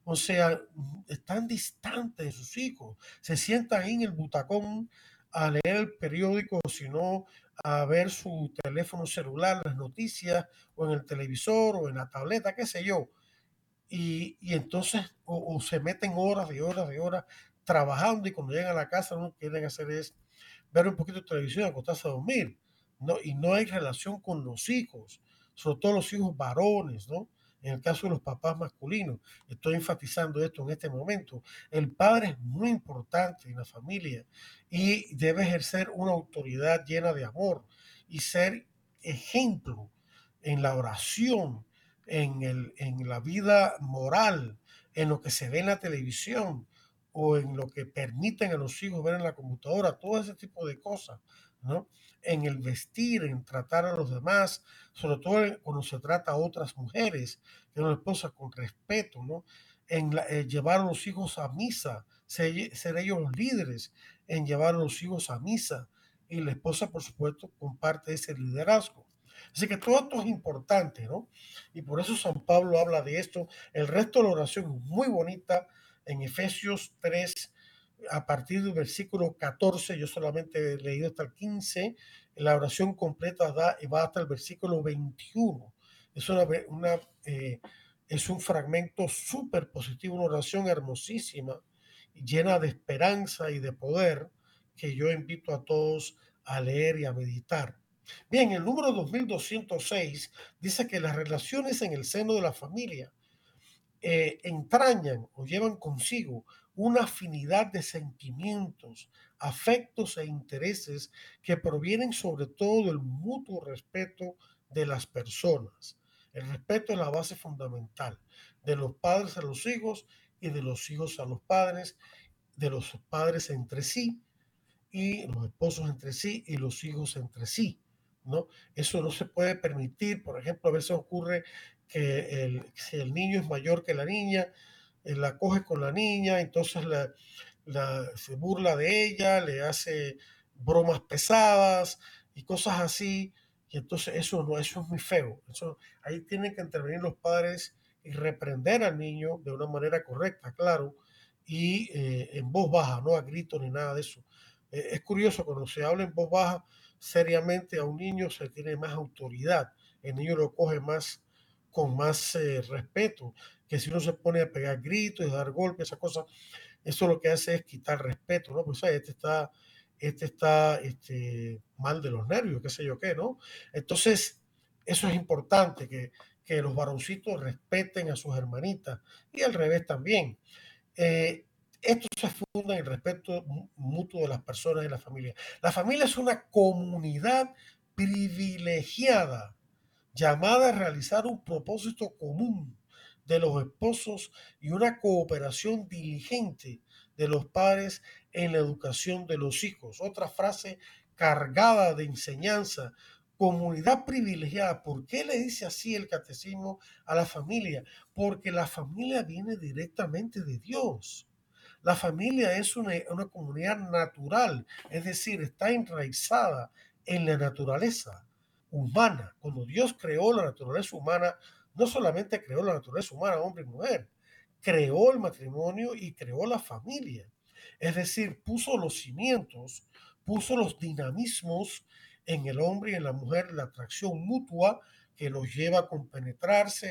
Speaker 2: O sea, están distantes de sus hijos. Se sientan ahí en el butacón a leer el periódico, o si no, a ver su teléfono celular, las noticias, o en el televisor, o en la tableta, qué sé yo. Y, entonces, o, o, se meten horas y horas y horas trabajando y cuando llegan a la casa lo que quieren hacer es ver un poquito de televisión, acostarse a dormir. ¿no? Y no hay relación con los hijos, sobre todo los hijos varones, ¿no? En el caso de los papás masculinos, estoy enfatizando esto en este momento. El padre es muy importante en la familia y debe ejercer una autoridad llena de amor y ser ejemplo en la oración, en, el, en la vida moral, en lo que se ve en la televisión, o en lo que permiten a los hijos ver en la computadora, todo ese tipo de cosas, ¿no? En el vestir, en tratar a los demás, sobre todo cuando se trata a otras mujeres, que una esposa con respeto, ¿no? En eh, llevar a los hijos a misa, ser, ser ellos los líderes en llevar a los hijos a misa. Y la esposa, por supuesto, comparte ese liderazgo. Así que todo esto es importante, ¿no? Y por eso San Pablo habla de esto. El resto de la oración es muy bonita en Efesios 3, a partir del versículo 14, yo solamente he leído hasta el 15, la oración completa va hasta el versículo 21. Es, una eh, es un fragmento súper positivo, una oración hermosísima, llena de esperanza y de poder, que yo invito a todos a leer y a meditar. Bien, el número 2206 dice que las relaciones en el seno de la familia eh, entrañan o llevan consigo una afinidad de sentimientos, afectos e intereses que provienen sobre todo del mutuo respeto de las personas. El respeto es la base fundamental de los padres a los hijos y de los hijos a los padres, de los padres entre sí y los esposos entre sí y los hijos entre sí. ¿no? Eso no se puede permitir. Por ejemplo, a veces ocurre que el, si el niño es mayor que la niña, la coge con la niña, entonces la, se burla de ella, le hace bromas pesadas y cosas así. Y entonces eso no, eso es muy feo. Eso, ahí tienen que intervenir los padres y reprender al niño de una manera correcta, claro, y eh, en voz baja, no a grito ni nada de eso. Eh, es curioso, cuando se habla en voz baja, seriamente a un niño se tiene más autoridad. El niño lo coge más con más eh, respeto, que si uno se pone a pegar gritos y dar golpes, esa cosa, eso lo que hace es quitar respeto, ¿no? Pues este está, este está este, mal de los nervios, qué sé yo qué, ¿no? Entonces, eso es importante, que, que los varoncitos respeten a sus hermanitas y al revés también. Eh, esto se funda en el respeto mutuo de las personas y la familia. La familia es una comunidad privilegiada llamada a realizar un propósito común de los esposos y una cooperación diligente de los padres en la educación de los hijos. Otra frase cargada de enseñanza, comunidad privilegiada. ¿Por qué le dice así el catecismo a la familia? Porque la familia viene directamente de Dios. La familia es una, una comunidad natural, es decir, está enraizada en la naturaleza humana. Cuando Dios creó la naturaleza humana, no solamente creó la naturaleza humana, hombre y mujer, creó el matrimonio y creó la familia. Es decir, puso los cimientos, puso los dinamismos en el hombre y en la mujer, la atracción mutua que los lleva a compenetrarse,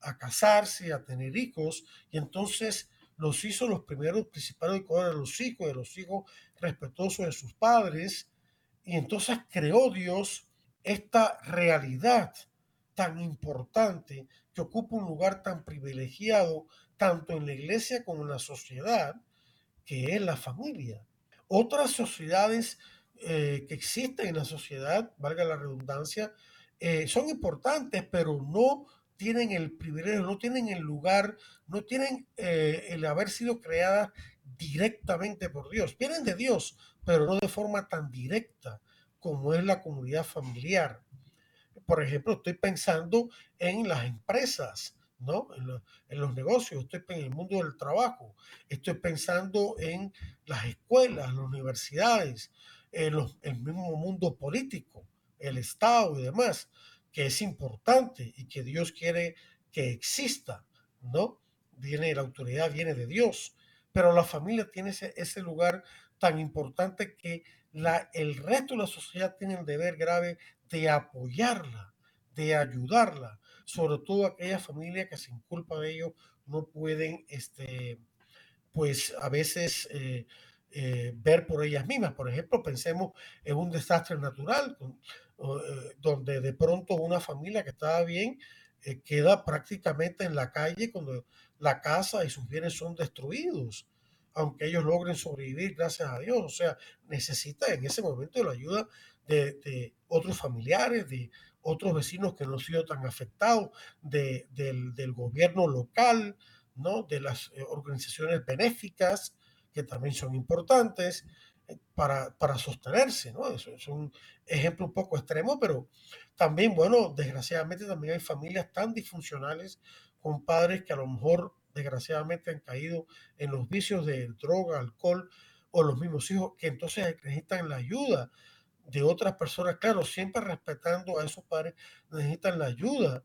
Speaker 2: a, casarse, a tener hijos, y entonces los hizo los primeros principales de los hijos, de los hijos respetuosos de sus padres, y entonces creó Dios esta realidad tan importante que ocupa un lugar tan privilegiado tanto en la iglesia como en la sociedad, que es la familia. Otras sociedades eh, que existen en la sociedad, valga la redundancia, eh, son importantes, pero no tienen el privilegio, no tienen el lugar, no tienen eh, el haber sido creadas directamente por Dios. Vienen de Dios, pero no de forma tan directa como es la comunidad familiar. Por ejemplo, estoy pensando en las empresas, ¿no? En, los negocios, estoy en el mundo del trabajo, estoy pensando en las escuelas, las universidades, en el mismo mundo político, el Estado y demás, que es importante y que Dios quiere que exista, ¿no? Viene, la autoridad viene de Dios, pero la familia tiene ese, ese lugar tan importante que la, el resto de la sociedad tiene el deber grave de apoyarla, de ayudarla, sobre todo aquellas familias que sin culpa de ellos no pueden, este, pues a veces eh, eh, ver por ellas mismas. Por ejemplo, pensemos en un desastre natural, eh, donde de pronto una familia que estaba bien queda prácticamente en la calle cuando la casa y sus bienes son destruidos aunque ellos logren sobrevivir, gracias a Dios. O sea, necesita en ese momento la ayuda de, otros familiares, de otros vecinos que no han sido tan afectados, de, del, gobierno local, ¿no? de las eh, organizaciones benéficas, que también son importantes eh, para, para sostenerse. ¿no? Eso es un ejemplo un poco extremo, pero también, bueno, desgraciadamente también hay familias tan disfuncionales con padres que a lo mejor desgraciadamente han caído en los vicios de droga, alcohol o los mismos hijos que entonces necesitan la ayuda de otras personas, claro, siempre respetando a esos padres, necesitan la ayuda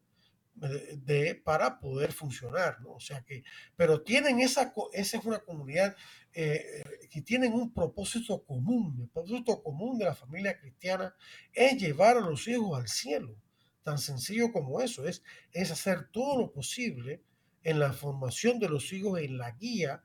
Speaker 2: de, para poder funcionar, ¿no? O sea que, pero tienen esa, esa es una comunidad eh, que tienen un propósito común, el propósito común de la familia cristiana es llevar a los hijos al cielo, tan sencillo como eso, es, es hacer todo lo posible en la formación de los hijos, en la guía,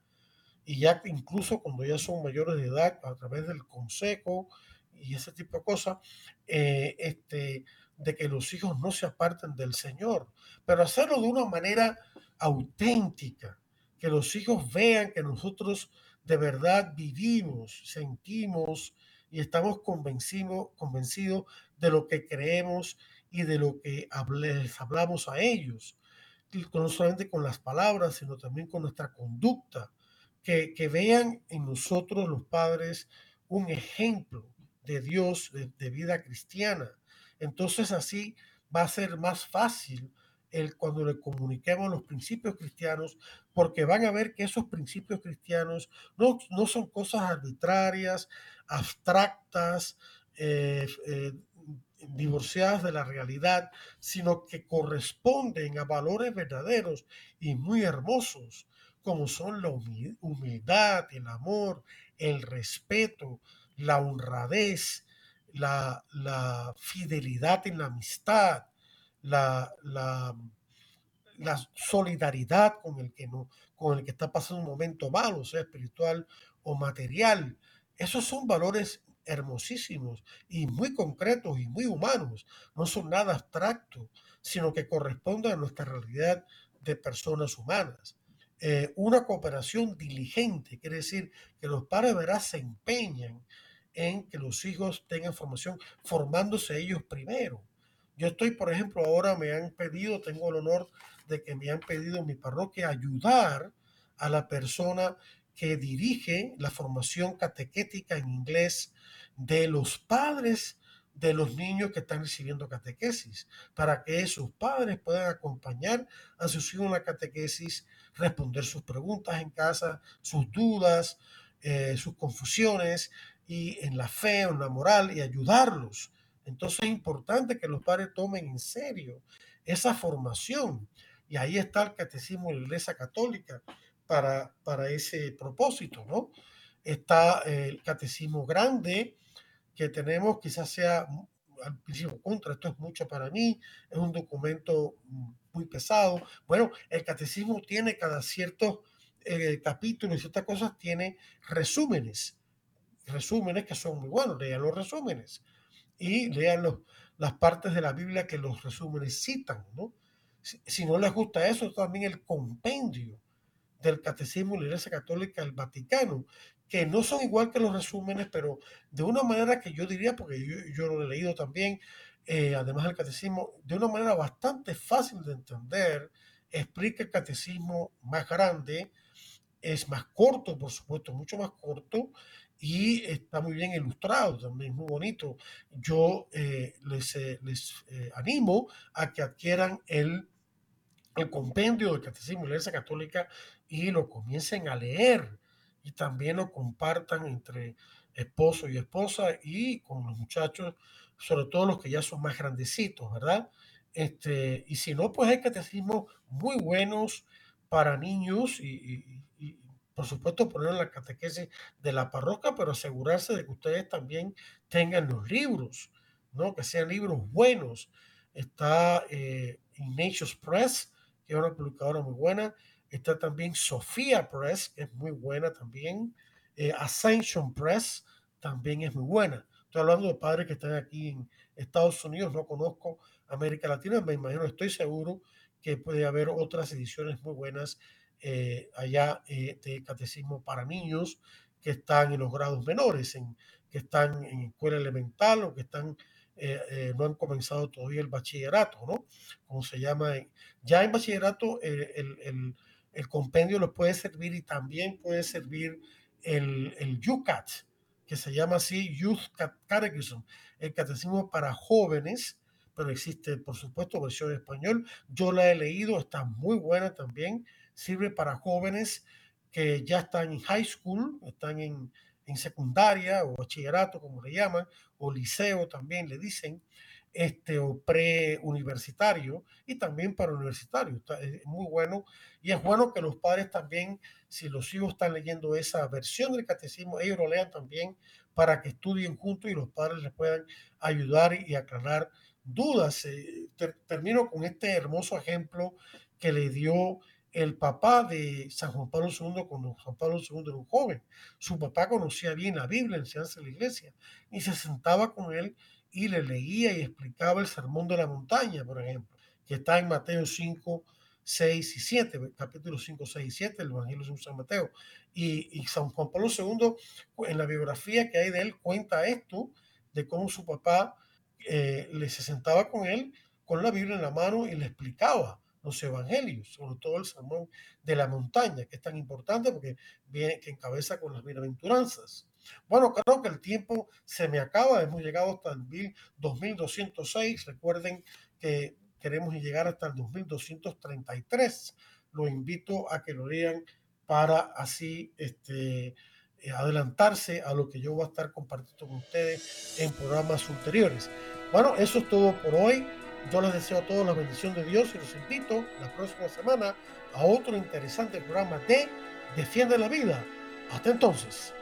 Speaker 2: y ya incluso cuando ya son mayores de edad, a través del consejo y ese tipo de cosas, eh, este, de que los hijos no se aparten del Señor, pero hacerlo de una manera auténtica, que los hijos vean que nosotros de verdad vivimos, sentimos y estamos convencidos, convencidos de lo que creemos y de lo que les hablamos a ellos no solamente con las palabras, sino también con nuestra conducta, que, que vean en nosotros los padres un ejemplo de Dios, de, vida cristiana. Entonces así va a ser más fácil el, cuando le comuniquemos los principios cristianos, porque van a ver que esos principios cristianos no, no son cosas arbitrarias, abstractas, eh, eh, divorciadas de la realidad, sino que corresponden a valores verdaderos y muy hermosos, como son la humildad, el amor, el respeto, la honradez, la, fidelidad en la amistad, la, solidaridad con el, que con el que está pasando un momento malo, sea espiritual o material. Esos son valores hermosísimos y muy concretos y muy humanos. No son nada abstractos, sino que corresponden a nuestra realidad de personas humanas. Eh, una cooperación diligente, quiere decir que los padres verás se empeñan en que los hijos tengan formación, formándose ellos primero. Yo estoy, por ejemplo, ahora me han pedido, tengo el honor de que me han pedido mi parroquia ayudar a la persona que dirige la formación catequética en inglés de los padres de los niños que están recibiendo catequesis, para que sus padres puedan acompañar a sus hijos en la catequesis, responder sus preguntas en casa, sus dudas, eh, sus confusiones, y en la fe, en la moral, y ayudarlos. Entonces es importante que los padres tomen en serio esa formación. Y ahí está el catecismo de la Iglesia Católica para, ese propósito, ¿no? Está el catecismo grande, que tenemos, quizás sea al principio contra, esto es mucho para mí, es un documento muy pesado. Bueno, el catecismo tiene cada cierto eh, capítulo y ciertas cosas, tiene resúmenes, resúmenes que son muy buenos, lean los resúmenes y lean los, las partes de la Biblia que los resúmenes citan, ¿no? Si no les gusta eso, también el compendio del Catecismo de la Iglesia Católica del Vaticano, que no son igual que los resúmenes, pero de una manera que yo diría, porque yo, lo he leído también, eh, además del catecismo, de una manera bastante fácil de entender, explica el catecismo más grande, es más corto, por supuesto, mucho más corto, y está muy bien ilustrado, también muy bonito. Yo eh, les, eh, les animo a que adquieran el, el compendio del Catecismo de la Iglesia Católica y lo comiencen a leer y también lo compartan entre esposo y esposa y con los muchachos, sobre todo los que ya son más grandecitos, ¿verdad? Este, y si no, pues hay catecismos muy buenos para niños y, por supuesto poner la catequesis de la parroquia, pero asegurarse de que ustedes también tengan los libros, ¿no? Que sean libros buenos. Está eh, Ignatius Press, que es una publicadora muy buena, Está también Sofía Press, que es muy buena también. Eh, Ascension Press también es muy buena. Estoy hablando de padres que están aquí en Estados Unidos, no conozco América Latina, me imagino, estoy seguro que puede haber otras ediciones muy buenas eh, allá eh, de catecismo para niños que están en los grados menores, en, que están en escuela elemental o que están no han comenzado todavía el bachillerato, ¿no? Como se llama. Ya en bachillerato, el, el compendio les puede servir y también puede servir el, el UCAT, que se llama así Youth Catechism, el catecismo para jóvenes, pero existe, por supuesto, versión en español. Yo la he leído, está muy buena también. Sirve para jóvenes que ya están en high school, están en, en secundaria o bachillerato, como le llaman, o liceo también le dicen, este, o preuniversitario y también para universitario. es muy bueno y es bueno que los padres también, si los hijos están leyendo esa versión del catecismo, ellos lo lean también para que estudien juntos y los padres les puedan ayudar y aclarar dudas. Eh, termino con este hermoso ejemplo que le dio el papá de San Juan Pablo II cuando Juan Pablo II era un joven. Su papá conocía bien la Biblia, enseñanza de la iglesia, y se sentaba con él y le leía y explicaba el sermón de la montaña, por ejemplo, que está en Mateo 5, 6 y 7, capítulo 5, 6 y 7, el Evangelio de San Mateo. Y, San Juan Pablo II, en la biografía que hay de él, cuenta esto, de cómo su papá eh, le se sentaba con él con la Biblia en la mano y le explicaba los evangelios, sobre todo el sermón de la montaña, que es tan importante porque viene que encabeza con las bienaventuranzas. Bueno, creo que el tiempo se me acaba. Hemos llegado hasta el 2206. Recuerden que queremos llegar hasta el 2233. Los invito a que lo lean para así este, eh, adelantarse a lo que yo voy a estar compartiendo con ustedes en programas ulteriores. Bueno, eso es todo por hoy. Yo les deseo a todos la bendición de Dios y los invito la próxima semana a otro interesante programa de Defiende la Vida. Hasta entonces.